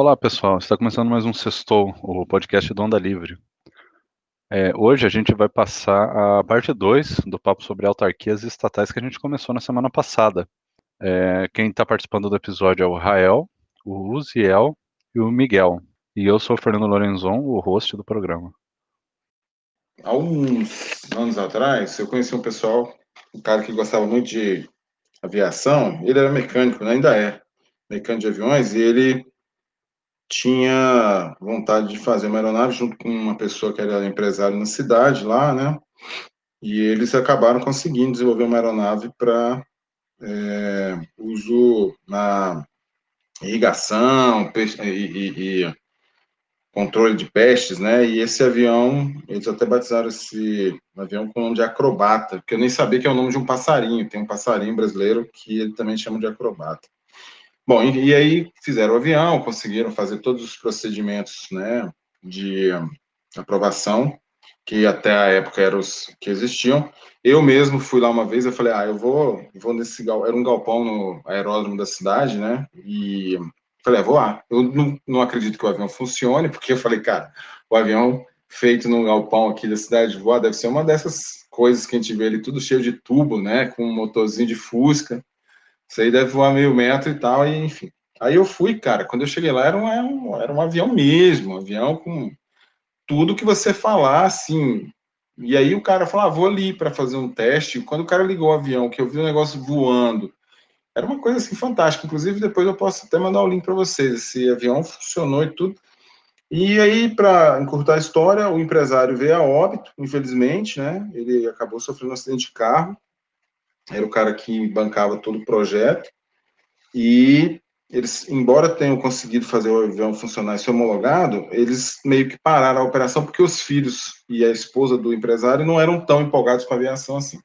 Olá, pessoal. Está começando mais um Sextou, o podcast do Onda Livre. É, hoje a gente vai passar a parte 2 do papo sobre autarquias estatais que a gente começou na semana passada. É, quem está participando do episódio é o Rael, o Uziel e o Miguel. E eu sou o Fernando Lorenzon, o host do programa. Há uns anos atrás, eu conheci um pessoal, um cara que gostava muito de aviação, ele era mecânico, né? ainda é mecânico de aviões, e ele tinha vontade de fazer uma aeronave junto com uma pessoa que era empresário na cidade lá, né? E eles acabaram conseguindo desenvolver uma aeronave para é, uso na irrigação e, e, e, controle de pestes, né? E esse avião, eles até batizaram esse avião com o nome de acrobata, porque eu nem sabia que é o nome de um passarinho. Tem um passarinho brasileiro que ele também chama de acrobata. Bom, e, e, aí fizeram o avião, conseguiram fazer todos os procedimentos né, de aprovação, que até a época eram os que existiam. Eu mesmo fui lá uma vez, eu falei, ah, eu vou, vou nesse gal... era um galpão no aeródromo da cidade, né? E falei, ah, vou lá. Eu não, não acredito que o avião funcione, porque eu falei, cara, o avião feito no galpão aqui da cidade de voar deve ser uma dessas coisas que a gente vê ali, tudo cheio de tubo, né? Com um motorzinho de fusca. Isso aí deve voar meio metro e tal, e enfim. Aí eu fui, cara, quando eu cheguei lá era um, era um avião mesmo, um avião com tudo que você falar, assim. E aí o cara falou, ah, vou ali para fazer um teste. Quando o cara ligou o avião, que eu vi o negócio voando, era uma coisa assim fantástica. Inclusive, depois eu posso até mandar o link para vocês. Esse avião funcionou e tudo. E aí, para encurtar a história, o empresário veio a óbito, infelizmente, né? Ele acabou sofrendo um acidente de carro era o cara que bancava todo o projeto, e eles, embora tenham conseguido fazer o avião funcionar e ser homologado, eles meio que pararam a operação porque os filhos e a esposa do empresário não eram tão empolgados com a aviação assim.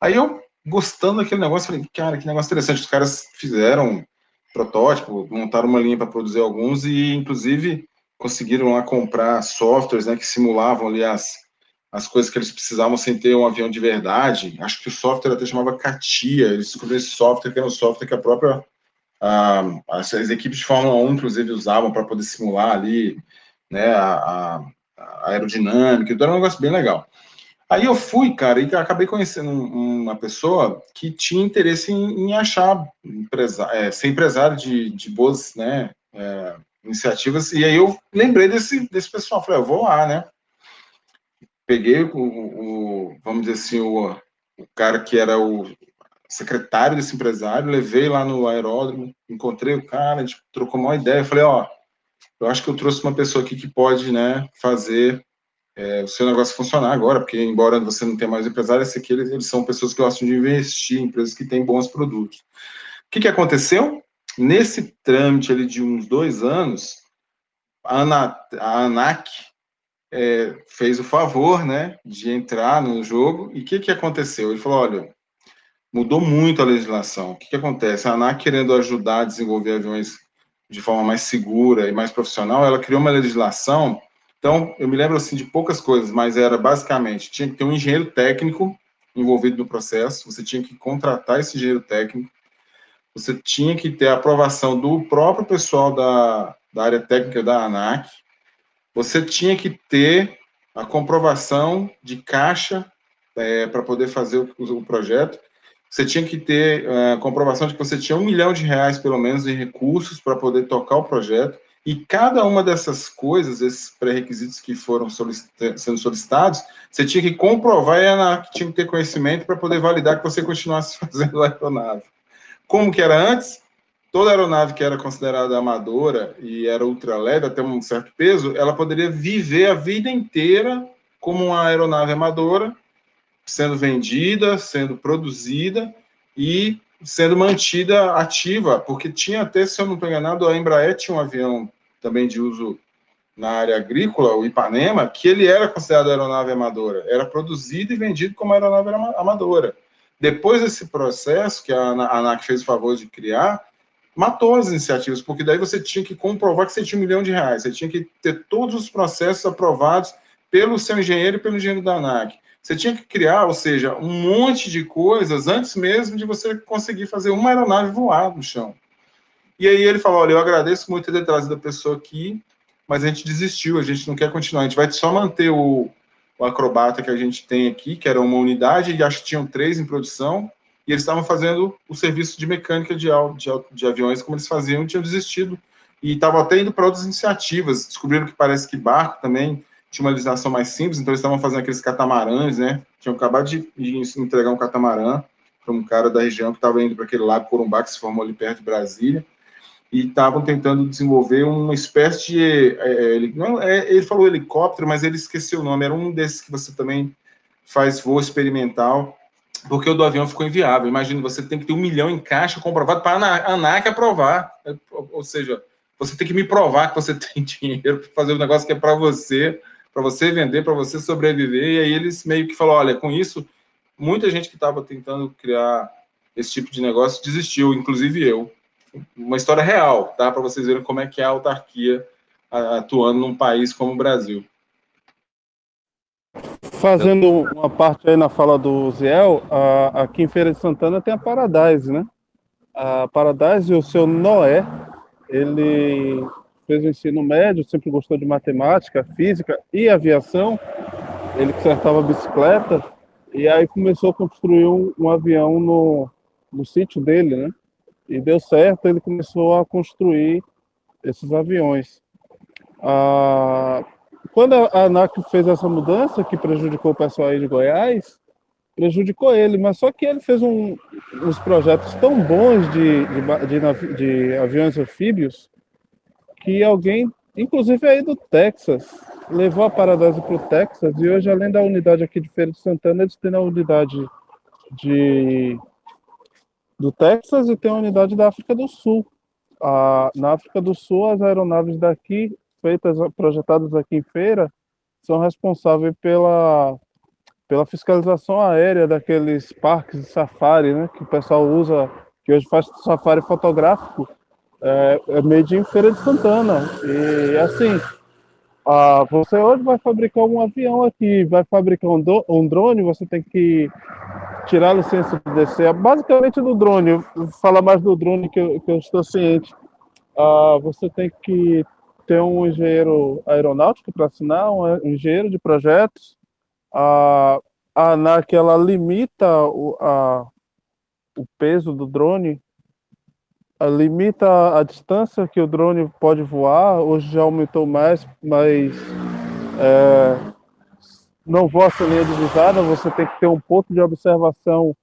Aí eu, gostando daquele negócio, falei, cara, que negócio interessante, os caras fizeram protótipo, montaram uma linha para produzir alguns e, inclusive, conseguiram lá comprar softwares né, que simulavam ali as, as coisas que eles precisavam sem ter um avião de verdade. Acho que o software até chamava CATIA, eles descobriram esse software, que era um software que a própria. Ah, as, equipes de Fórmula 1, inclusive, usavam para poder simular ali né, a, a, aerodinâmica, então era um negócio bem legal. Aí eu fui, cara, e acabei conhecendo uma pessoa que tinha interesse em, em achar empresa, é, ser empresário de, de boas né, é, iniciativas, e aí eu lembrei desse, desse pessoal, falei, eu vou lá, né? Peguei o, o, vamos dizer assim, o, o cara que era o secretário desse empresário, levei lá no aeródromo, encontrei o cara, a gente trocou uma ideia, falei, ó, eu acho que eu trouxe uma pessoa aqui que pode, né, fazer é, o seu negócio funcionar agora, porque embora você não tenha mais empresário, esse aqui, eles, eles são pessoas que gostam de investir em empresas que têm bons produtos. O que, que aconteceu? Nesse trâmite ali de uns dois anos, a, Ana, a ANAC, é, fez o favor, né, de entrar no jogo. E o que, que aconteceu? Ele falou: olha, mudou muito a legislação. O que, que acontece? A ANAC, querendo ajudar a desenvolver aviões de forma mais segura e mais profissional, ela criou uma legislação. Então, eu me lembro assim de poucas coisas, mas era basicamente tinha que ter um engenheiro técnico envolvido no processo, você tinha que contratar esse engenheiro técnico, você tinha que ter a aprovação do próprio pessoal da, da área técnica da ANAC, você tinha que ter a comprovação de caixa é, para poder fazer o, o, projeto. Você tinha que ter é, a comprovação de que você tinha um milhão de reais, pelo menos, em recursos para poder tocar o projeto. E cada uma dessas coisas, esses pré-requisitos que foram solicita sendo solicitados, você tinha que comprovar e a tinha que ter conhecimento para poder validar que você continuasse fazendo a aeronave. Como que era antes? Toda aeronave que era considerada amadora e era ultra leve até um certo peso, ela poderia viver a vida inteira como uma aeronave amadora, sendo vendida, sendo produzida e sendo mantida ativa, porque tinha até, se eu não estou enganado, a Embraer tinha um avião também de uso na área agrícola, o Ipanema, que ele era considerado aeronave amadora, era produzido e vendido como aeronave amadora. Depois desse processo que a ANAC fez o favor de criar, matou as iniciativas, porque daí você tinha que comprovar que você tinha um milhão de reais, você tinha que ter todos os processos aprovados pelo seu engenheiro e pelo engenheiro da ANAC. Você tinha que criar, ou seja, um monte de coisas antes mesmo de você conseguir fazer uma aeronave voar no chão. E aí ele falou: olha, eu agradeço muito ter trazido a pessoa aqui, mas a gente desistiu, a gente não quer continuar, a gente vai só manter o, o acrobata que a gente tem aqui, que era uma unidade, e acho que tinham três em produção, e eles estavam fazendo o serviço de mecânica de, de, de aviões como eles faziam, tinham desistido. E estavam até indo para outras iniciativas, descobriram que parece que barco também tinha uma legislação mais simples, então eles estavam fazendo aqueles catamarãs, né? Tinham acabado de, de entregar um catamarã para um cara da região que estava indo para aquele lago Corumbá, que se formou ali perto de Brasília, e estavam tentando desenvolver uma espécie de. É, é ele, não, é, ele falou helicóptero, mas ele esqueceu o nome, era um desses que você também faz voo experimental, porque o do avião ficou inviável. Imagina, você tem que ter um milhão em caixa comprovado para a ANAC aprovar. Ou seja, você tem que me provar que você tem dinheiro para fazer um negócio que é para você para você vender, para você sobreviver. E aí eles meio que falaram: olha, com isso, muita gente que estava tentando criar esse tipo de negócio desistiu, inclusive eu. Uma história real, tá? Para vocês verem como é que é a autarquia atuando num país como o Brasil. Fazendo uma parte aí na fala do Ziel, aqui em Feira de Santana tem a Paradise, né? A Paradise e o seu Noé, ele fez o ensino médio, sempre gostou de matemática, física e aviação. Ele consertava bicicleta e aí começou a construir um, um avião no, no sítio dele, né? E deu certo, ele começou a construir esses aviões. Ah, quando a ANAC fez essa mudança, que prejudicou o pessoal aí de Goiás, prejudicou ele, mas só que ele fez um, uns projetos tão bons de, de, de, de aviões anfíbios que alguém, inclusive aí do Texas, levou a Paradise para o Texas e hoje, além da unidade aqui de Feira de Santana, eles têm a unidade de do Texas e tem a unidade da África do Sul. Ah, na África do Sul, as aeronaves daqui, feitas, projetadas aqui em feira, são responsáveis pela, pela fiscalização aérea daqueles parques de safari, né, que o pessoal usa, que hoje faz safari fotográfico é, é made in Feira de Santana. E assim, ah, você hoje vai fabricar um avião aqui, vai fabricar um, do, um drone, você tem que tirar a licença de DC, basicamente do drone, falar mais do drone que eu, que eu estou ciente. Ah, você tem que ter um engenheiro aeronáutico para assinar, um engenheiro de projetos. A, a ANAC ela limita o, a, o peso do drone limita a distância que o drone pode voar. Hoje já aumentou mais, mas é, não voa sem linha divisada. Você tem que ter um ponto de observação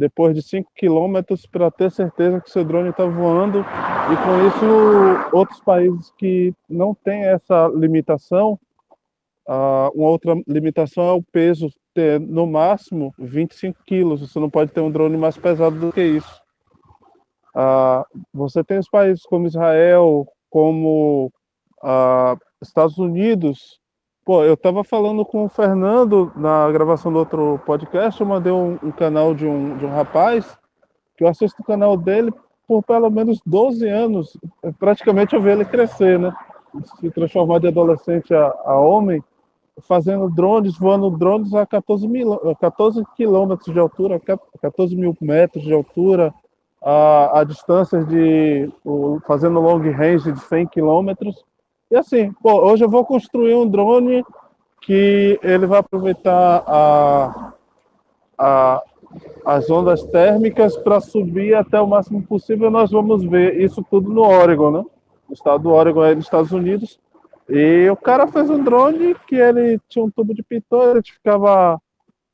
depois de 5 quilômetros para ter certeza que seu drone está voando. E com isso, outros países que não têm essa limitação, uh, uma outra limitação é o peso ter no máximo 25 quilos. Você não pode ter um drone mais pesado do que isso. Ah, você tem os países como Israel, como ah, Estados Unidos. Pô, eu estava falando com o Fernando na gravação do outro podcast. Eu mandei um, um, canal de um, de um rapaz que eu assisto o canal dele por pelo menos 12 anos. Praticamente eu vi ele crescer, né? Se transformar de adolescente a, a homem, fazendo drones, voando drones a 14, mil, 14 quilômetros de altura, 14 mil metros de altura a, a distâncias de fazendo long range de 100 quilômetros. E assim, pô, hoje eu vou construir um drone que ele vai aproveitar a, a, as ondas térmicas para subir até o máximo possível. Nós vamos ver isso tudo no Oregon, né? Estado do Oregon, aí nos Estados Unidos. E o cara fez um drone que ele tinha um tubo de pitot, ele ficava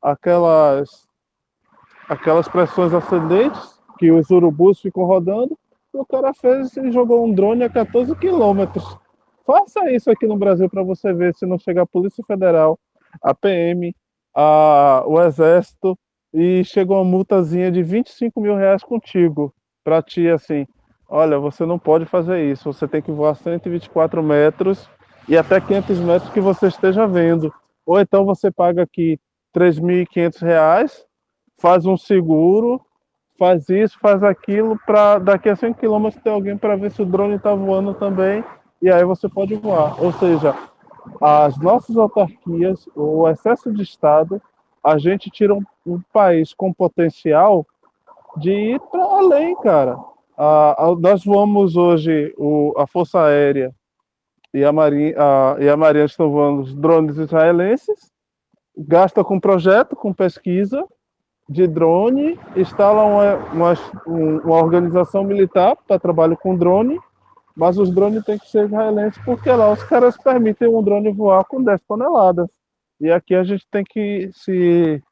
aquelas aquelas pressões ascendentes que os urubus ficam rodando, e o cara fez e jogou um drone a 14 quilômetros. Faça isso aqui no Brasil para você ver se não chegar a Polícia Federal, a PM, a, o Exército e chegou uma multazinha de 25 mil reais contigo, para ti assim, olha, você não pode fazer isso, você tem que voar 124 metros e até 500 metros que você esteja vendo. Ou então você paga aqui 3.500 reais, faz um seguro faz isso, faz aquilo, para daqui a 100 km ter alguém para ver se o drone está voando também, e aí você pode voar. Ou seja, as nossas autarquias, o excesso de Estado, a gente tira um, um país com potencial de ir para além, cara. a, nós voamos hoje o, a Força Aérea e a Marinha, a, e a Marinha estão voando os drones israelenses, gasta com projeto, com pesquisa de drone, instala uma, uma, uma organização militar para trabalho com drone, mas os drones têm que ser israelenses porque lá os caras permitem um drone voar com 10 toneladas. E aqui a gente tem que se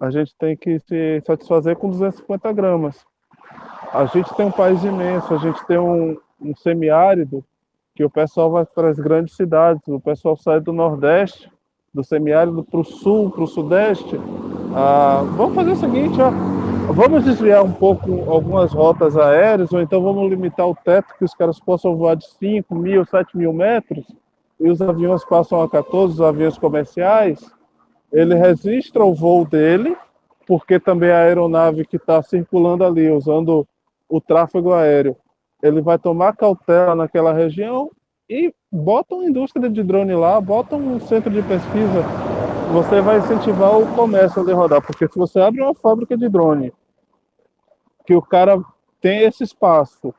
a gente tem que se satisfazer com 250 gramas. A gente tem um país imenso, a gente tem um, um semiárido que o pessoal vai para as grandes cidades, o pessoal sai do Nordeste, do semiárido para o Sul, para o Sudeste. Ah, vamos fazer o seguinte, ó, vamos desviar um pouco algumas rotas aéreas, ou então vamos limitar o teto que os caras possam voar de 5 mil, 7 mil metros, e os aviões passam a 14, os aviões comerciais, ele registra o voo dele, porque também a aeronave que está circulando ali, usando o tráfego aéreo, ele vai tomar cautela naquela região e bota uma indústria de drone lá, bota um centro de pesquisa, você vai incentivar o comércio a rodar, porque se você abre uma fábrica de drone, que o cara tem esse espaço,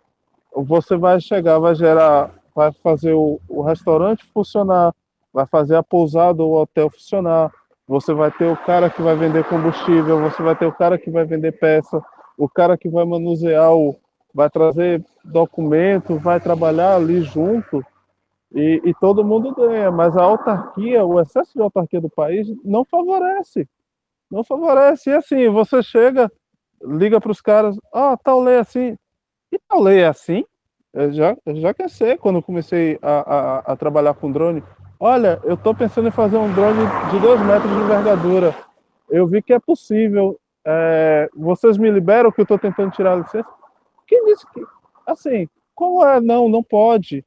você vai chegar, vai gerar, vai fazer o, o restaurante funcionar, vai fazer a pousada ou o hotel funcionar, você vai ter o cara que vai vender combustível, você vai ter o cara que vai vender peça, o cara que vai manusear o, vai trazer documento, vai trabalhar ali junto e, e, todo mundo ganha. Mas a autarquia, o excesso de autarquia do país não favorece, não favorece. E assim, você chega, liga para os caras, ah, tal lei é assim, e tal lei é assim? Eu já, eu já cansei quando comecei a, a, a trabalhar com drone. Olha, eu estou pensando em fazer um drone de 2 metros de envergadura. Eu vi que é possível. É, vocês me liberam que eu estou tentando tirar a licença? Quem disse que. Assim, como é? Não, não pode.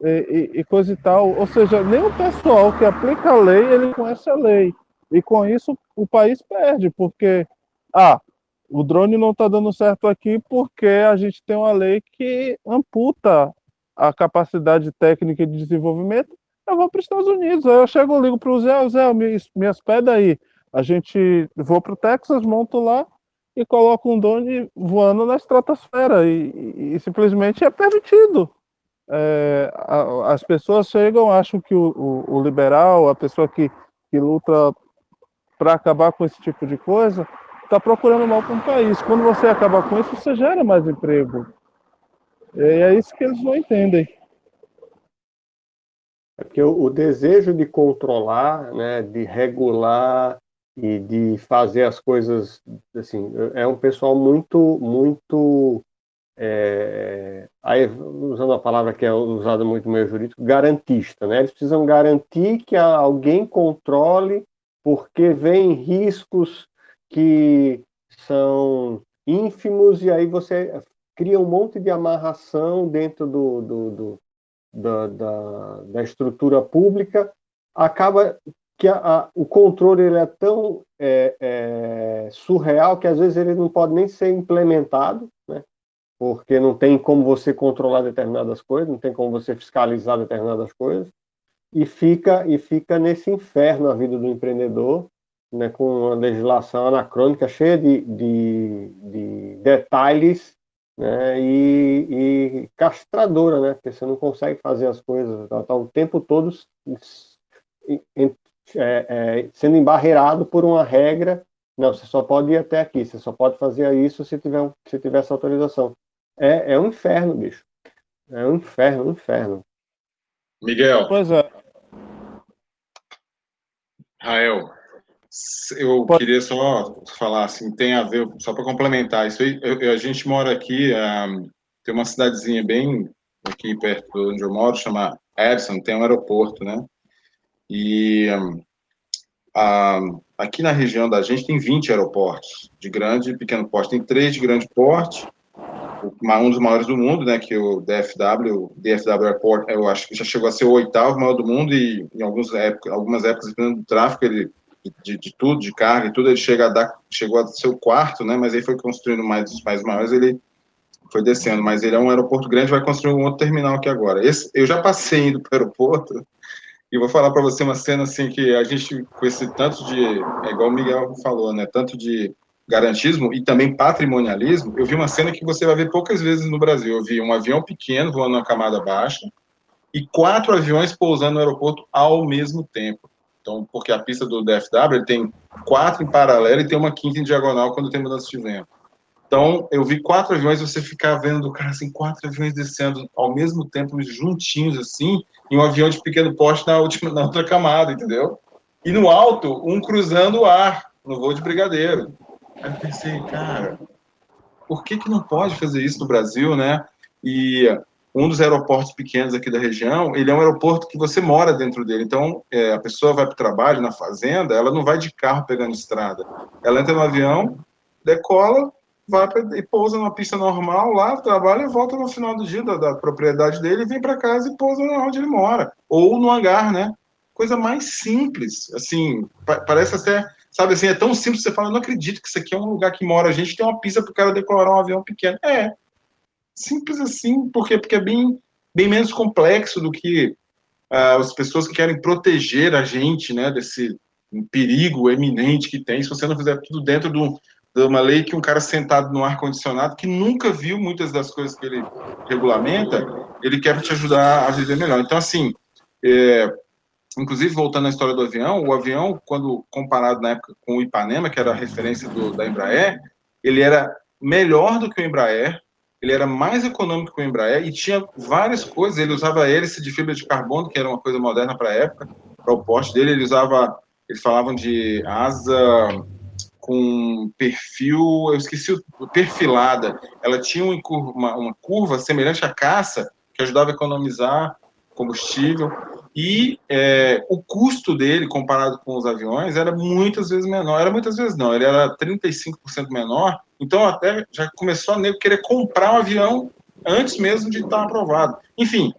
E, e, e, coisa e tal. Ou seja, nem o pessoal que aplica a lei, ele conhece a lei. E com isso o país perde, porque ah, o drone não está dando certo aqui porque a gente tem uma lei que amputa a capacidade técnica de desenvolvimento eu vou para os Estados Unidos. Aí eu chego, e ligo para o Zé, Zé, me, me hospeda aí. A gente vou para o Texas, monto lá e coloco um drone voando na estratosfera e, e, e simplesmente é permitido. É, a, as pessoas chegam, acham que o, o, o liberal, a pessoa que, que luta para acabar com esse tipo de coisa, está procurando mal para um país. Quando você acaba com isso, você gera mais emprego. E é isso que eles não entendem. É porque o, o, desejo de controlar, né, de regular e de fazer as coisas, assim, é um pessoal muito, muito, é, aí, usando a palavra que é usada muito no meio jurídico, garantista, né? Eles precisam garantir que alguém controle, porque vem riscos que são ínfimos e aí você cria um monte de amarração dentro do, do, do da, da, da estrutura pública, acaba que a, a, o controle ele é tão é, é, surreal que às vezes ele não pode nem ser implementado, né? Porque não tem como você controlar determinadas coisas, não tem como você fiscalizar determinadas coisas, e fica e fica nesse inferno a vida do empreendedor, né, com uma legislação anacrônica cheia de, de, de detalhes né, e, e, castradora, né, porque você não consegue fazer as coisas, está tá o tempo todo é, é, sendo embarreirado por uma regra, não, você só pode ir até aqui, você só pode fazer isso se tiver, se tiver essa autorização. É, é um inferno, bicho. É um inferno, um inferno. Miguel. Pois é. Rael, eu Pode... queria só falar assim, tem a ver, só para complementar isso aí, eu, a gente mora aqui, um, tem uma cidadezinha bem aqui perto de onde eu moro, chama Edson, tem um aeroporto, né? E um, a, aqui na região da gente tem 20 aeroportos, de grande e pequeno porte. Tem três de grande porte, um dos maiores do mundo, né, que é o DFW, o DFW Airport, eu acho que já chegou a ser o oitavo maior do mundo e em algumas épocas, algumas épocas dependendo do tráfego, ele de, de, tudo, de carga e tudo, ele chega a dar, chegou a ser o quarto, né? Mas aí foi construindo mais mais maiores, ele foi descendo. Mas ele é um aeroporto grande, vai construir um outro terminal aqui agora. Esse, eu já passei indo para o aeroporto e vou falar para você uma cena assim que a gente com esse tanto de, é igual o Miguel falou, né? Tanto de garantismo e também patrimonialismo, eu vi uma cena que você vai ver poucas vezes no Brasil. Eu vi um avião pequeno voando na camada baixa e quatro aviões pousando no aeroporto ao mesmo tempo. Então, porque a pista do DFW tem quatro em paralelo e tem uma quinta em diagonal quando tem mudança de vento. Então, eu vi quatro aviões, você ficar vendo, cara, assim, quatro aviões descendo ao mesmo tempo, juntinhos, assim, e um avião de pequeno porte na, última, na outra camada, entendeu? E no alto, um cruzando o ar, no voo de brigadeiro. Aí eu pensei, cara, por que, que não pode fazer isso no Brasil, né? E um dos aeroportos pequenos aqui da região, ele é um aeroporto que você mora dentro dele. Então, é, a pessoa vai para o trabalho na fazenda, ela não vai de carro pegando estrada. Ela entra no avião, decola, vai pra, e pousa numa pista normal lá, trabalha volta no final do dia da, da propriedade dele, vem para casa e pousa onde ele mora. Ou no hangar, né? Coisa mais simples. Assim, pa parece até Sabe assim, é tão simples, você fala, não acredito que isso aqui é um lugar que mora a gente, tem uma pista para o cara decorar um avião pequeno. É, simples assim, por quê? Porque é bem, bem menos complexo do que uh, as pessoas que querem proteger a gente, né, desse perigo eminente que tem, se você não fizer tudo dentro do, de uma lei que um cara sentado no ar-condicionado, que nunca viu muitas das coisas que ele regulamenta, ele quer te ajudar a viver melhor. Então, assim, é, Inclusive, voltando à história do avião, o avião, quando comparado na época com o Ipanema, que era a referência do, da Embraer, ele era melhor do que o Embraer, ele era mais econômico que o Embraer e tinha várias coisas. Ele usava hélice de fibra de carbono, que era uma coisa moderna para a época, para o porte dele. Ele usava, eles falavam de asa com perfil, eu esqueci perfilada. Ela tinha uma, uma curva semelhante à caça, que ajudava a economizar combustível. E é, o custo dele, comparado com os aviões, era muitas vezes menor. Era muitas vezes não, ele era 35% menor. Então, até já começou a querer comprar um avião antes mesmo de estar aprovado. Enfim,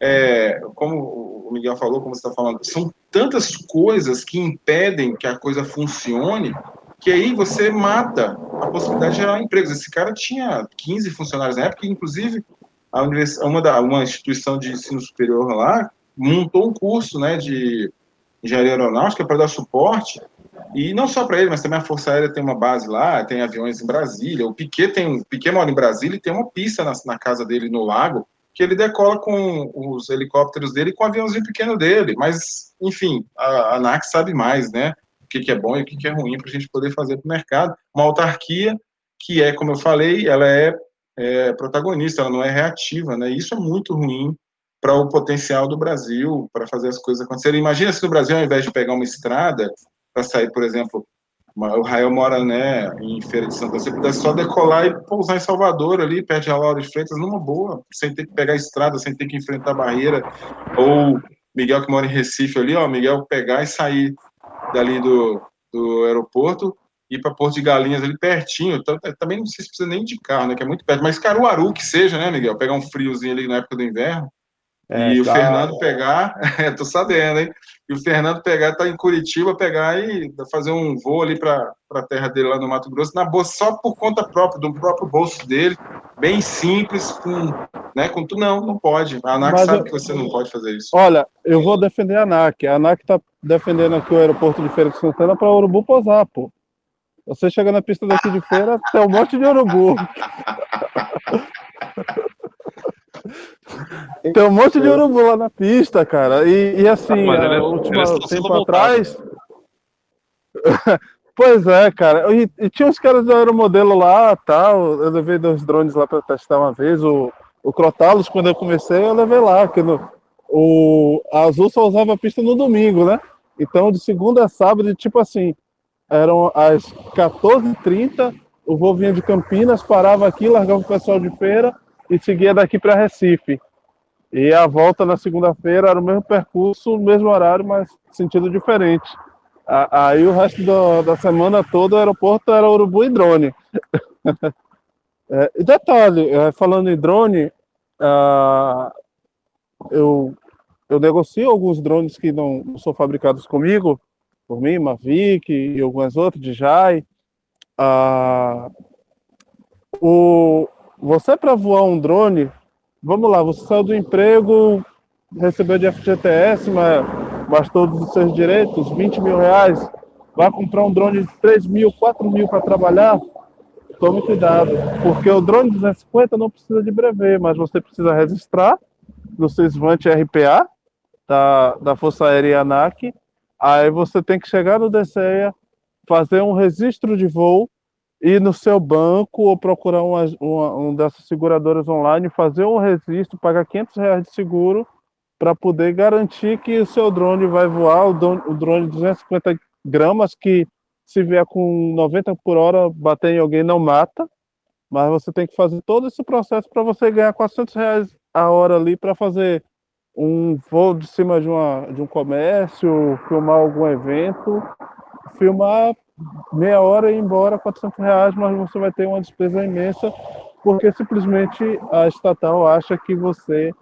é, como o Miguel falou, como você está falando, são tantas coisas que impedem que a coisa funcione que aí você mata a possibilidade de gerar empregos. Esse cara tinha 15 funcionários na época, inclusive a uma, da, uma instituição de ensino superior lá montou um curso né, de engenharia aeronáutica para dar suporte, e não só para ele, mas também a Força Aérea tem uma base lá, tem aviões em Brasília, o Piquet tem, o Piquet mora em Brasília e tem uma pista na, na casa dele no lago, que ele decola com os helicópteros dele e com o aviãozinho pequeno dele, mas, enfim, a, a ANAC sabe mais, né, o que, que é bom e o que, que é ruim para a gente poder fazer para o mercado. Uma autarquia que é, como eu falei, ela é, é protagonista, ela não é reativa, né, isso é muito ruim para o potencial do Brasil, para fazer as coisas acontecerem. Imagina se no Brasil, ao invés de pegar uma estrada para sair, por exemplo, o Rael mora né, em Feira de Santana, você pudesse só decolar e pousar em Salvador, ali, perto de Laura de Freitas, numa boa, sem ter que pegar a estrada, sem ter que enfrentar a barreira, ou Miguel que mora em Recife ali, ó, Miguel pegar e sair dali do, do aeroporto, ir para Porto de Galinhas ali pertinho, então, é, também não sei se precisa nem de carro, né, que é muito perto, mas Caruaru que seja, né, Miguel, pegar um friozinho ali na época do inverno, é, e tá... o Fernando pegar, é, tô sabendo, hein? E o Fernando pegar, tá em Curitiba, pegar e fazer um voo ali para a terra dele lá no Mato Grosso, na bolsa, só por conta própria, do próprio bolso dele, bem simples, com, né, com tu não, não pode. A ANAC Mas sabe eu... que você não pode fazer isso. Olha, eu vou defender a ANAC. A ANAC tá defendendo aqui o aeroporto de Feira de Santana para o Urubu posar, pô. Você chega na pista daqui de feira, tem um monte de urubu. Tem um monte de urubu lá na pista, cara. E, e assim, ah, a última tempo atrás. pois é, cara. E, e, tinha uns caras do aeromodelo lá, tal. Eu levei dois drones lá para testar uma vez. O, o Crotalos, quando eu comecei, eu levei lá. Que no, o a Azul só usava a pista no domingo, né? Então, de segunda a sábado, tipo assim, eram às 14h30, o voo vinha de Campinas, parava aqui, largava o pessoal de feira e seguia daqui para Recife. E a volta na segunda-feira era o mesmo percurso, mesmo horário, mas sentido diferente. Aí o resto do, da semana toda o aeroporto era urubu e drone. é, e detalhe, é, falando em drone, uh, eu, eu negocio alguns drones que não, não são fabricados comigo, por mim, Mavic e algumas outras, de Jai. Uh, o, você, para voar um drone, vamos lá, você saiu do emprego, recebeu de FGTS, mas, mas todos os seus direitos, 20 mil reais. vai comprar um drone de 3 mil, 4 mil para trabalhar, tome cuidado, porque o drone 250 não precisa de brevet, mas você precisa registrar no SysVant RPA da, da Força Aérea ANAC, aí você tem que chegar no DCEA, fazer um registro de voo, ir no seu banco ou procurar uma, uma, uma dessas seguradoras online, fazer um registro, pagar 500 reais de seguro para poder garantir que o seu drone vai voar, o drone, o drone de 250 gramas, que se vier com 90 por hora, bater em alguém não mata, mas você tem que fazer todo esse processo para você ganhar 400 reais a hora ali para fazer um voo de cima de, uma, de um comércio, filmar algum evento, filmar meia hora e ir embora 400 reais, mas você vai ter uma despesa imensa porque simplesmente a estatal acha que você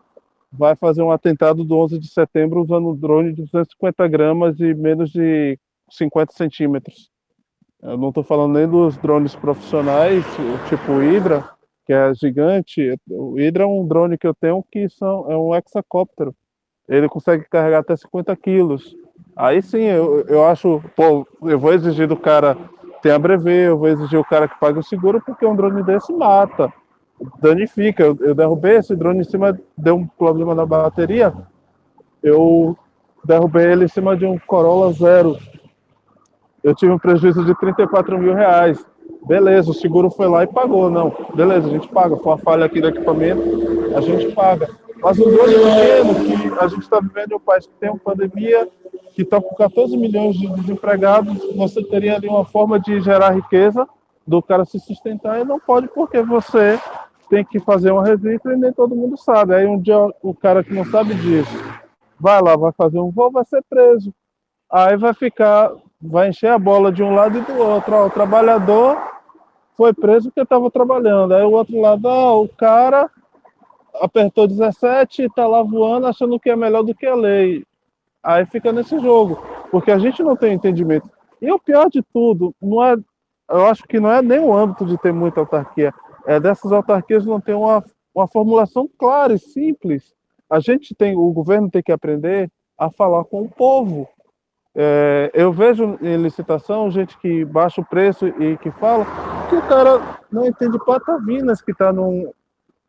vai fazer um atentado do 11 de setembro usando um drone de 250 gramas e menos de 50 centímetros. Eu não estou falando nem dos drones profissionais, tipo Hydra, que é gigante. O Hydra é um drone que eu tenho que são, é um hexacóptero. Ele consegue carregar até 50 quilos. Aí sim, eu, eu acho, pô, eu vou exigir do cara ter a brevet, eu vou exigir o cara que pague o seguro, porque um drone desse mata danifica. Eu, eu derrubei esse drone em cima, deu um problema na bateria. Eu derrubei ele em cima de um Corolla Zero. Eu tive um prejuízo de 34 mil reais. Beleza, o seguro foi lá e pagou. Não, beleza, a gente paga. Foi uma falha aqui do equipamento, a gente paga. Mas o drone pequeno, que a gente está vivendo em um país que tem uma pandemia, que está com 14 milhões de desempregados, você teria ali uma forma de gerar riqueza do cara se sustentar e não pode porque você tem que fazer um registro e nem todo mundo sabe. Aí um dia o cara que não sabe disso vai lá, vai fazer um voo, vai ser preso. Aí vai ficar, vai encher a bola de um lado e do outro. Ó, o trabalhador foi preso porque estava trabalhando. Aí o outro lado, ó, o cara apertou 17 e está lá voando achando que é melhor do que a lei. Aí fica nesse jogo, porque a gente não tem entendimento. E o pior de tudo, não é, eu acho que não é nem o âmbito de ter muita autarquia, é, dessas autarquias não tem uma, uma formulação clara e simples. A gente tem, o governo tem que aprender a falar com o povo. É, eu vejo em licitação gente que baixa o preço e que fala que o cara não entende patavinas que está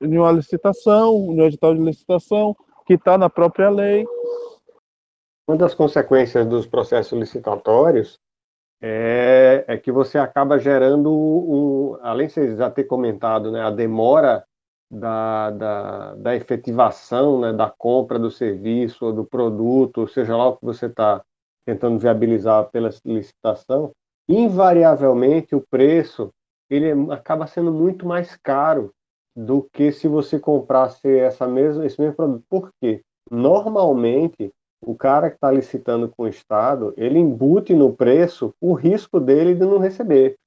em uma licitação, no edital de licitação, que está na própria lei. Uma das consequências dos processos licitatórios é, é que você acaba gerando, um, além de você já ter comentado, né, a demora da, da, da efetivação né, da compra do serviço ou do produto, seja lá o que você está tentando viabilizar pela licitação, invariavelmente o preço ele acaba sendo muito mais caro do que se você comprasse essa mesma, esse mesmo produto. Por quê? Normalmente, o cara que está licitando com o Estado, ele embute no preço o risco dele de não receber,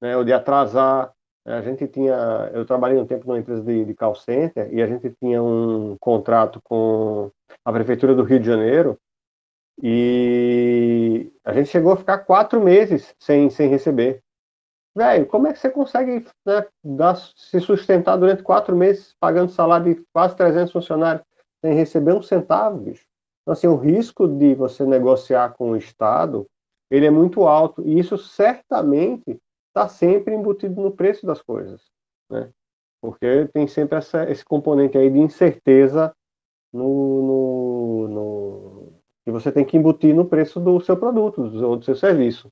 né, ou de atrasar. A gente tinha, eu trabalhei um tempo numa empresa de, de call center e a gente tinha um contrato com a prefeitura do Rio de Janeiro e a gente chegou a ficar quatro meses sem, sem receber. Velho, como é que você consegue né, dar, se sustentar durante quatro meses pagando salário de quase 300 funcionários sem receber um centavo, bicho? Então, assim, o risco de você negociar com o Estado, ele é muito alto, e isso certamente está sempre embutido no preço das coisas, né? Porque tem sempre essa, esse componente aí de incerteza no, no, no, que você tem que embutir no preço do seu produto ou do seu serviço.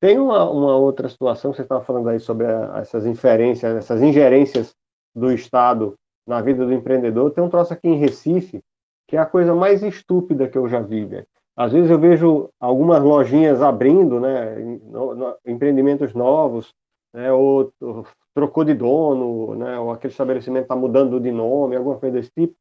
Tem uma, uma outra situação, você estava falando aí sobre a, essas inferências, essas ingerências do Estado na vida do empreendedor. Tem um troço aqui em Recife, que é a coisa mais estúpida que eu já vi. Às vezes eu vejo algumas lojinhas abrindo, né, no, no, empreendimentos novos, né, ou, ou, trocou de dono, né, ou aquele estabelecimento está mudando de nome, alguma coisa desse tipo.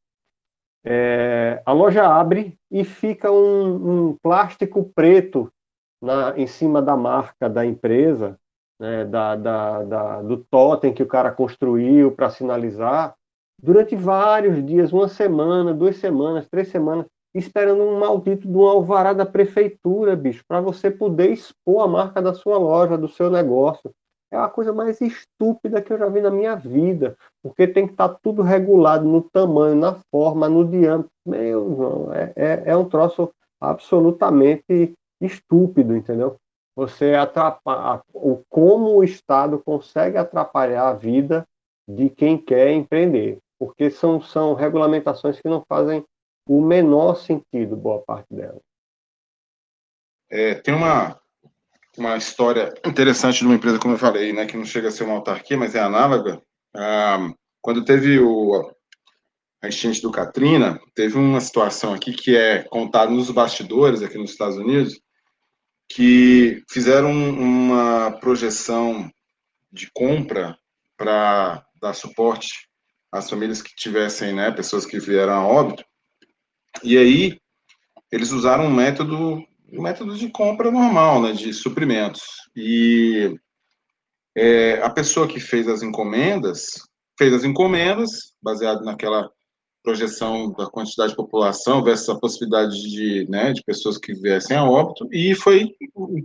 É, a loja abre e fica um, um plástico preto na, em cima da marca da empresa, né, da, da, da, do totem que o cara construiu para sinalizar, durante vários dias, uma semana, duas semanas, três semanas, esperando um maldito de um alvará da prefeitura, bicho, para você poder expor a marca da sua loja, do seu negócio. É a coisa mais estúpida que eu já vi na minha vida, porque tem que estar tá tudo regulado no tamanho, na forma, no diâmetro. Meu, não, é, é, é um troço absolutamente estúpido, entendeu? você atrapalha, o como o Estado consegue atrapalhar a vida de quem quer empreender, porque são, são regulamentações que não fazem o menor sentido, boa parte delas. É, tem uma, uma história interessante de uma empresa, como eu falei, né, que não chega a ser uma autarquia, mas é análoga. Ah, quando teve o, a enchente do Katrina, teve uma situação aqui que é contada nos bastidores aqui nos Estados Unidos, que fizeram uma projeção de compra para dar suporte às famílias que tivessem, né, pessoas que vieram a óbito. E aí eles usaram um método, um método de compra normal, né, de suprimentos. E é, a pessoa que fez as encomendas fez as encomendas baseado naquela projeção da quantidade de população versus a possibilidade de, né, de pessoas que viessem a óbito, e foi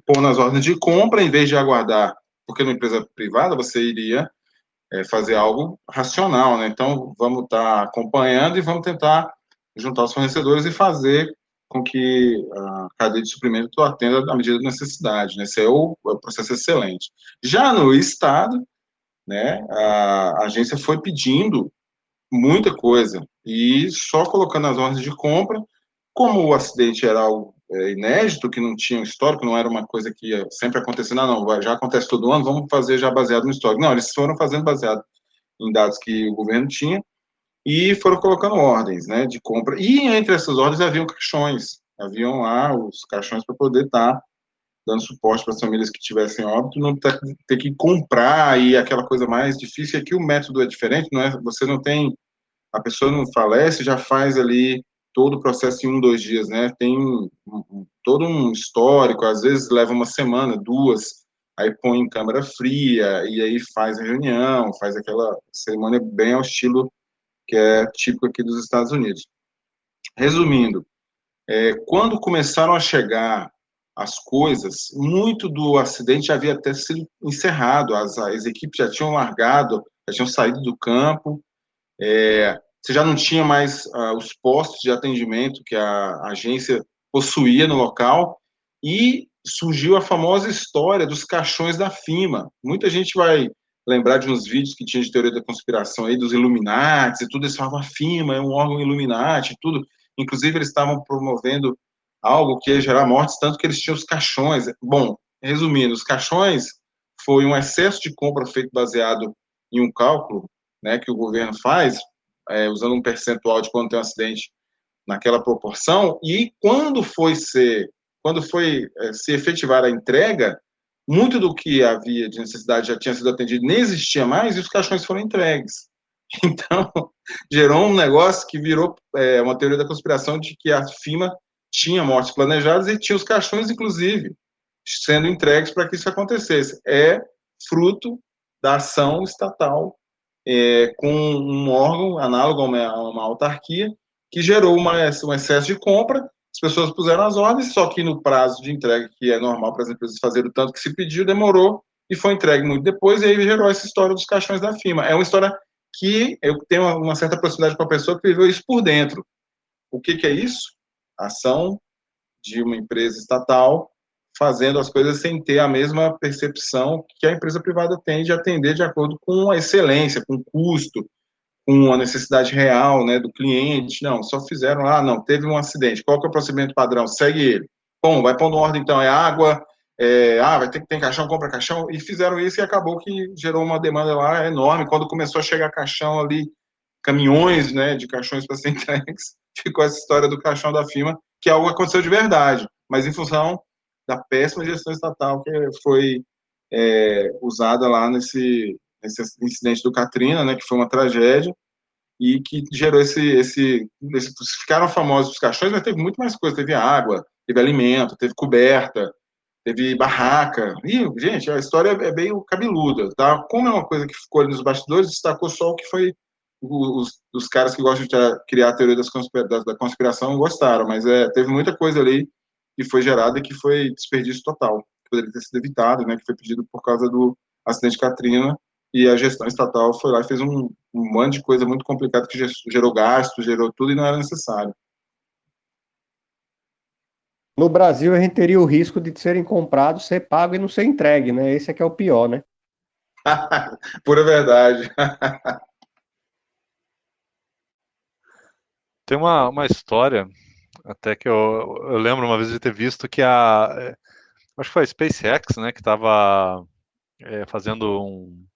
pôr nas ordens de compra, em vez de aguardar, porque numa empresa privada você iria é, fazer algo racional, né? Então, vamos estar tá acompanhando e vamos tentar juntar os fornecedores e fazer com que a cadeia de suprimento atenda à medida da necessidade, né? Esse é o, é o processo excelente. Já no Estado, né, a agência foi pedindo muita coisa. E só colocando as ordens de compra, como o acidente era algo é, inédito, que não tinha histórico, não era uma coisa que ia sempre acontecendo, ah, não, já acontece todo ano, vamos fazer já baseado no histórico. Não, eles foram fazendo baseado em dados que o governo tinha e foram colocando ordens, né, de compra. E entre essas ordens haviam caixões, haviam lá os caixões para poder estar tá dando suporte para as famílias que tivessem óbito, não ter, que comprar e aquela coisa mais difícil. é que o método é diferente, não é? Você não tem a pessoa não falece, já faz ali todo o processo em um, dois dias, né? Tem um, um, todo um histórico, às vezes leva uma semana, duas, aí põe em câmara fria e aí faz a reunião, faz aquela cerimônia bem ao estilo que é típico aqui dos Estados Unidos. Resumindo, é, quando começaram a chegar as coisas, muito do acidente já havia até sido encerrado, as, as equipes já tinham largado, já tinham saído do campo, é, você já não tinha mais uh, os postos de atendimento que a, agência possuía no local e surgiu a famosa história dos caixões da FIMA. Muita gente vai lembrar de uns vídeos que tinha de teoria da conspiração aí, dos Illuminati e tudo, eles falavam a FIMA é um órgão Illuminati tudo. Inclusive, eles estavam promovendo algo que ia gerar mortes, tanto que eles tinham os caixões. Bom, resumindo, os caixões foi um excesso de compra feito baseado em um cálculo né, que o governo faz, é, usando um percentual de quando tem um acidente naquela proporção, e quando foi ser, quando foi é, se efetivar a entrega, muito do que havia de necessidade já tinha sido atendido, nem existia mais, e os caixões foram entregues. Então, gerou um negócio que virou é, uma teoria da conspiração de que a FIMA tinha mortes planejadas e tinha os caixões, inclusive, sendo entregues para que isso acontecesse. É fruto da ação estatal é, com um órgão análogo a uma, a uma autarquia, que gerou uma, um excesso de compra, as pessoas puseram as ordens, só que no prazo de entrega, que é normal para as empresas fazerem o tanto que se pediu, demorou e foi entregue muito depois, e aí gerou essa história dos caixões da firma. É uma história que eu tenho uma certa proximidade com a pessoa que viveu isso por dentro. O que, que é isso? Ação de uma empresa estatal fazendo as coisas sem ter a mesma percepção que a empresa privada tem de atender de acordo com a excelência, com o custo, com a necessidade real né, do cliente. Não, só fizeram, ah, não, teve um acidente, qual que é o procedimento padrão? Segue ele. Bom, vai pondo ordem, então, é água, é, ah, vai ter que ter caixão, compra caixão, e fizeram isso e acabou que gerou uma demanda lá enorme. Quando começou a chegar caixão ali, caminhões né, de caixões para ser entregues, ficou essa história do caixão da firma, que é algo que aconteceu de verdade, mas em função da péssima gestão estatal que foi é, usada lá nesse, nesse incidente do Katrina, né, que foi uma tragédia e que gerou esse, esse, esse ficaram famosos os caixões, mas teve muito mais coisa, teve água, teve alimento, teve coberta, teve barraca, e, gente, a história é bem cabeluda, tá? Como é uma coisa que ficou ali nos bastidores, destacou só o que foi os, os caras que gostam de criar a teoria das conspira, da conspiração gostaram, mas é, teve muita coisa ali que foi gerada e que foi desperdício total, que poderia ter sido evitado, né, que foi pedido por causa do acidente Katrina, e a gestão estatal foi lá e fez um, um monte de coisa muito complicada que gerou gasto, gerou tudo e não era necessário. No Brasil, a gente teria o risco de serem comprados, ser pago e não ser entregue, né? Esse é que é o pior, né? Pura verdade. Tem uma, uma história, até que eu, eu lembro uma vez de ter visto que a. É, acho que foi a SpaceX, né, que estava é, fazendo um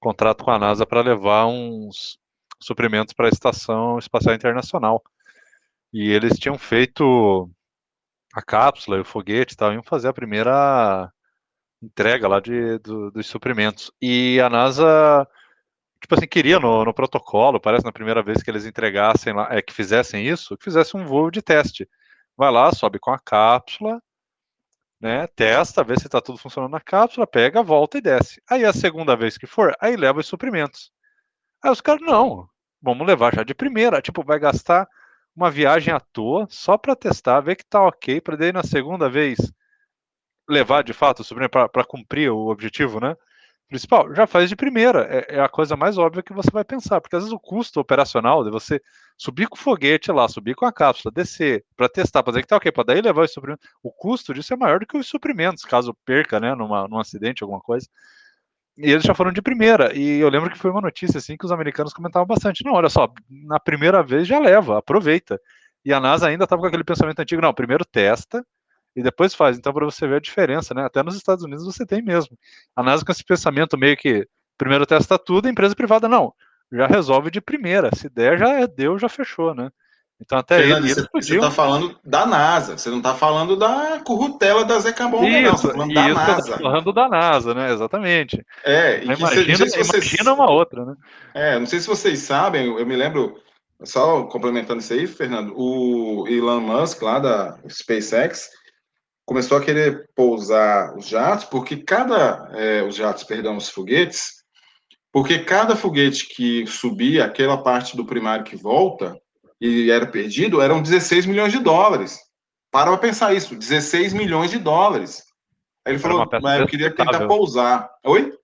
contrato com a NASA para levar uns suprimentos para a Estação Espacial Internacional. E eles tinham feito a cápsula e o foguete e tal, iam fazer a primeira entrega lá de, do, dos suprimentos. E a NASA, tipo assim, queria no, no, protocolo, parece na primeira vez que eles entregassem lá, é, que fizessem isso, que fizessem um voo de teste. Vai lá, sobe com a cápsula, né, testa, vê se está tudo funcionando na cápsula, pega, volta e desce. Aí a segunda vez que for, aí leva os suprimentos. Aí os caras, não, vamos levar já de primeira, tipo, vai gastar uma viagem à toa só para testar, ver que tá ok, para daí na segunda vez levar de fato o sobrinho para cumprir o objetivo, né? Principal, já faz de primeira. É, é, a coisa mais óbvia que você vai pensar, porque às vezes o custo operacional de você subir com o foguete lá, subir com a cápsula, descer, para testar, para dizer que tá ok, para daí levar os suprimentos. O custo disso é maior do que os suprimentos, caso perca, né, numa, num acidente, alguma coisa. E eles já foram de primeira. E eu lembro que foi uma notícia assim que os americanos comentavam bastante. Não, olha só, na primeira vez já leva, aproveita. E a NASA ainda estava com aquele pensamento antigo, não, primeiro testa e depois faz. Então, para você ver a diferença, né? Até nos Estados Unidos você tem mesmo. A NASA com esse pensamento meio que primeiro testa tudo, empresa privada não. Já resolve de primeira. Se der, já é deu, já fechou, né? Então até Fernando, ele, você está falando da NASA, você não está falando da currutela da Zeca Bomba, isso, não, você tá falando da NASA. falando da NASA, né? Exatamente. É, e imagina, se, se vocês, imagina uma outra, né? É, não sei se vocês sabem, eu me lembro, só complementando isso aí, Fernando, o Elon Musk lá da SpaceX começou a querer pousar os jatos, porque cada, é, os jatos, perdão, os foguetes, porque cada foguete que subia aquela parte do primário que volta, e era perdido, eram 16 milhões de dólares. Para pra pensar isso, 16 milhões de dólares. Aí ele falou, mas eu queria tentar pousar. Oi?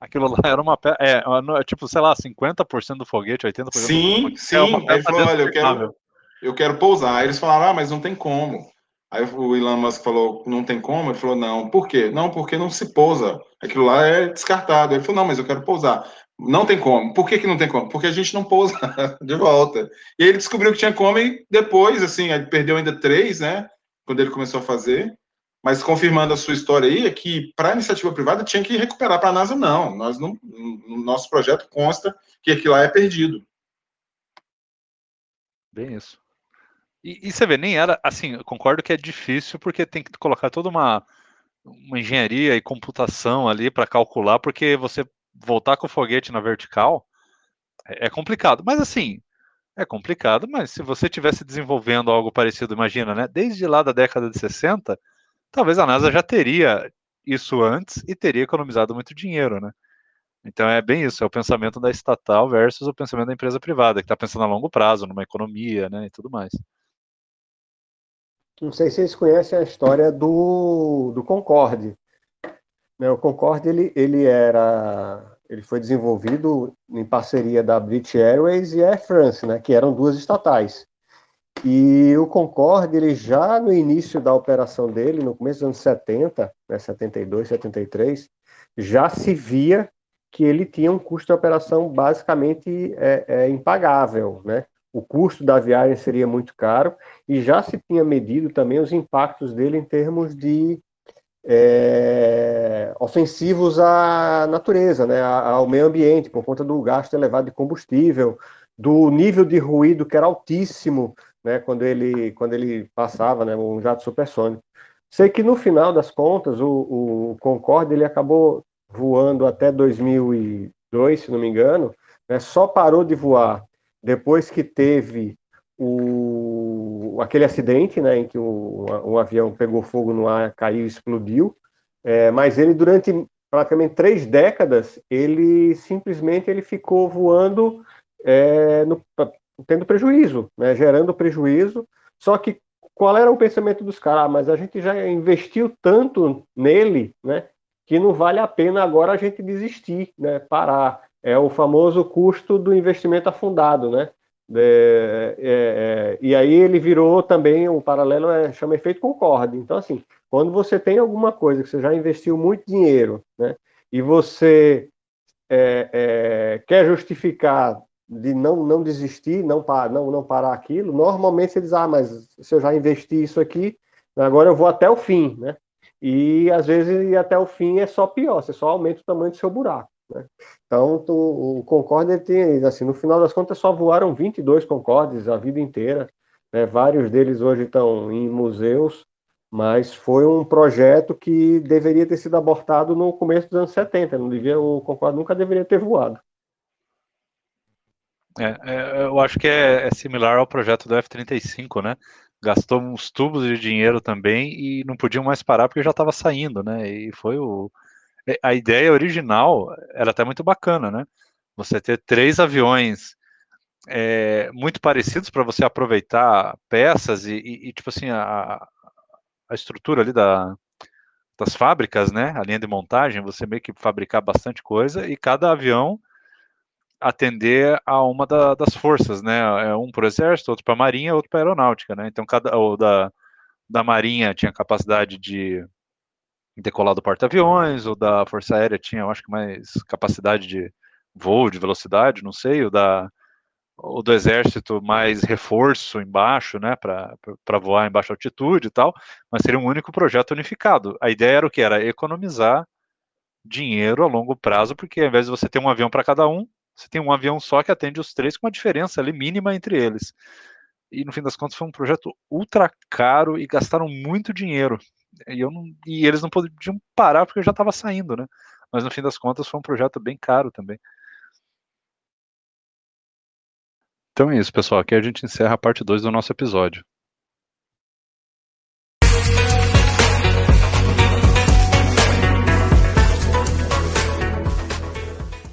Aquilo lá era uma peça, é, tipo, sei lá, 50% do foguete, 80% sim, do foguete. Sim, sim. É ele falou, olha, eu quero, eu quero pousar. Aí eles falaram, ah, mas não tem como. Aí o Elon Musk falou, não tem como? Ele falou, não. Por quê? Não, porque não se pousa. Aquilo lá é descartado. Ele falou, não, mas eu quero pousar. Não tem como. Por que, que não tem como? Porque a gente não pousa de volta. E ele descobriu que tinha como e depois, assim, ele perdeu ainda três, né? Quando ele começou a fazer. Mas confirmando a sua história aí, é que para a iniciativa privada tinha que recuperar para a NASA, não. Nós não. No nosso projeto consta que aquilo lá é perdido. Bem isso. E, e você vê, nem era assim, eu concordo que é difícil porque tem que colocar toda uma, uma engenharia e computação ali para calcular, porque você voltar com o foguete na vertical é, é complicado. Mas assim, é complicado, mas se você tivesse desenvolvendo algo parecido, imagina, né? Desde lá da década de 60, talvez a NASA já teria isso antes e teria economizado muito dinheiro, né? Então é bem isso, é o pensamento da estatal versus o pensamento da empresa privada, que está pensando a longo prazo, numa economia, né, e tudo mais. Não sei se vocês conhecem a história do, do Concorde. Né, o Concorde ele, ele era ele foi desenvolvido em parceria da British Airways e Air France, né, que eram duas estatais. E o Concorde, ele já no início da operação dele, no começo dos anos 70, né, 72, 73, já se via que ele tinha um custo de operação basicamente é, é, impagável, né? O custo da viagem seria muito caro e já se tinha medido também os impactos dele em termos de é, ofensivos à natureza, né, ao meio ambiente, por conta do gasto elevado de combustível, do nível de ruído que era altíssimo né, quando, ele, quando ele passava, né, um jato supersônico. Sei que no final das contas, o, o Concorde ele acabou voando até 2002, se não me engano, né, só parou de voar depois que teve o, aquele acidente, né, em que o, um avião pegou fogo no ar, caiu e explodiu, é, mas ele durante praticamente três décadas, ele simplesmente ele ficou voando é, no, tendo prejuízo, né, gerando prejuízo, só que qual era o pensamento dos caras? Ah, mas a gente já investiu tanto nele, né, que não vale a pena agora a gente desistir, né, parar. É o famoso custo do investimento afundado, né? É, é, é, e aí ele virou também um paralelo, é, chama efeito Concorde. Então, assim, quando você tem alguma coisa que você já investiu muito dinheiro, né, e você é, é, quer justificar de não, não desistir, não, não, não parar aquilo, normalmente você diz, ah, mas se eu já investi isso aqui, agora eu vou até o fim, né? E às vezes ir até o fim é só pior, você só aumenta o tamanho do seu buraco. Né? Então, tu, o Concorde tem, assim, no final das contas, só voaram 22 Concordes a vida inteira. Né? Vários deles hoje estão em museus, mas foi um projeto que deveria ter sido abortado no começo dos anos 70. Não devia, o Concorde nunca deveria ter voado. É, é, eu acho que é, é, similar ao projeto do F-35, né? Gastou uns tubos de dinheiro também e não podiam mais parar porque já estava saindo, né? E foi o. É, a ideia original era até muito bacana, né? Você ter três aviões é, muito parecidos para você aproveitar peças e, e, e tipo assim, a, a estrutura ali da, das fábricas, né? A linha de montagem, você meio que fabricar bastante coisa e cada avião atender a uma da, das forças, né? É um para o exército, outro para a marinha, outro para a aeronáutica, né? Então cada da, da marinha tinha capacidade de decolar do porta-aviões, o da força aérea tinha, eu acho que mais capacidade de voo, de velocidade, não sei, o da o do exército mais reforço embaixo, né, para voar em baixa altitude e tal, mas seria um único projeto unificado. A ideia era o que? Era economizar dinheiro a longo prazo, porque ao invés de você ter um avião para cada um, você tem um avião só que atende os três com uma diferença ali mínima entre eles. E no fim das contas foi um projeto ultra caro e gastaram muito dinheiro. E, eu não, e eles não podiam parar porque eu já estava saindo, né? Mas no fim das contas foi um projeto bem caro também. Então é isso, pessoal. Aqui a gente encerra a parte 2 do nosso episódio.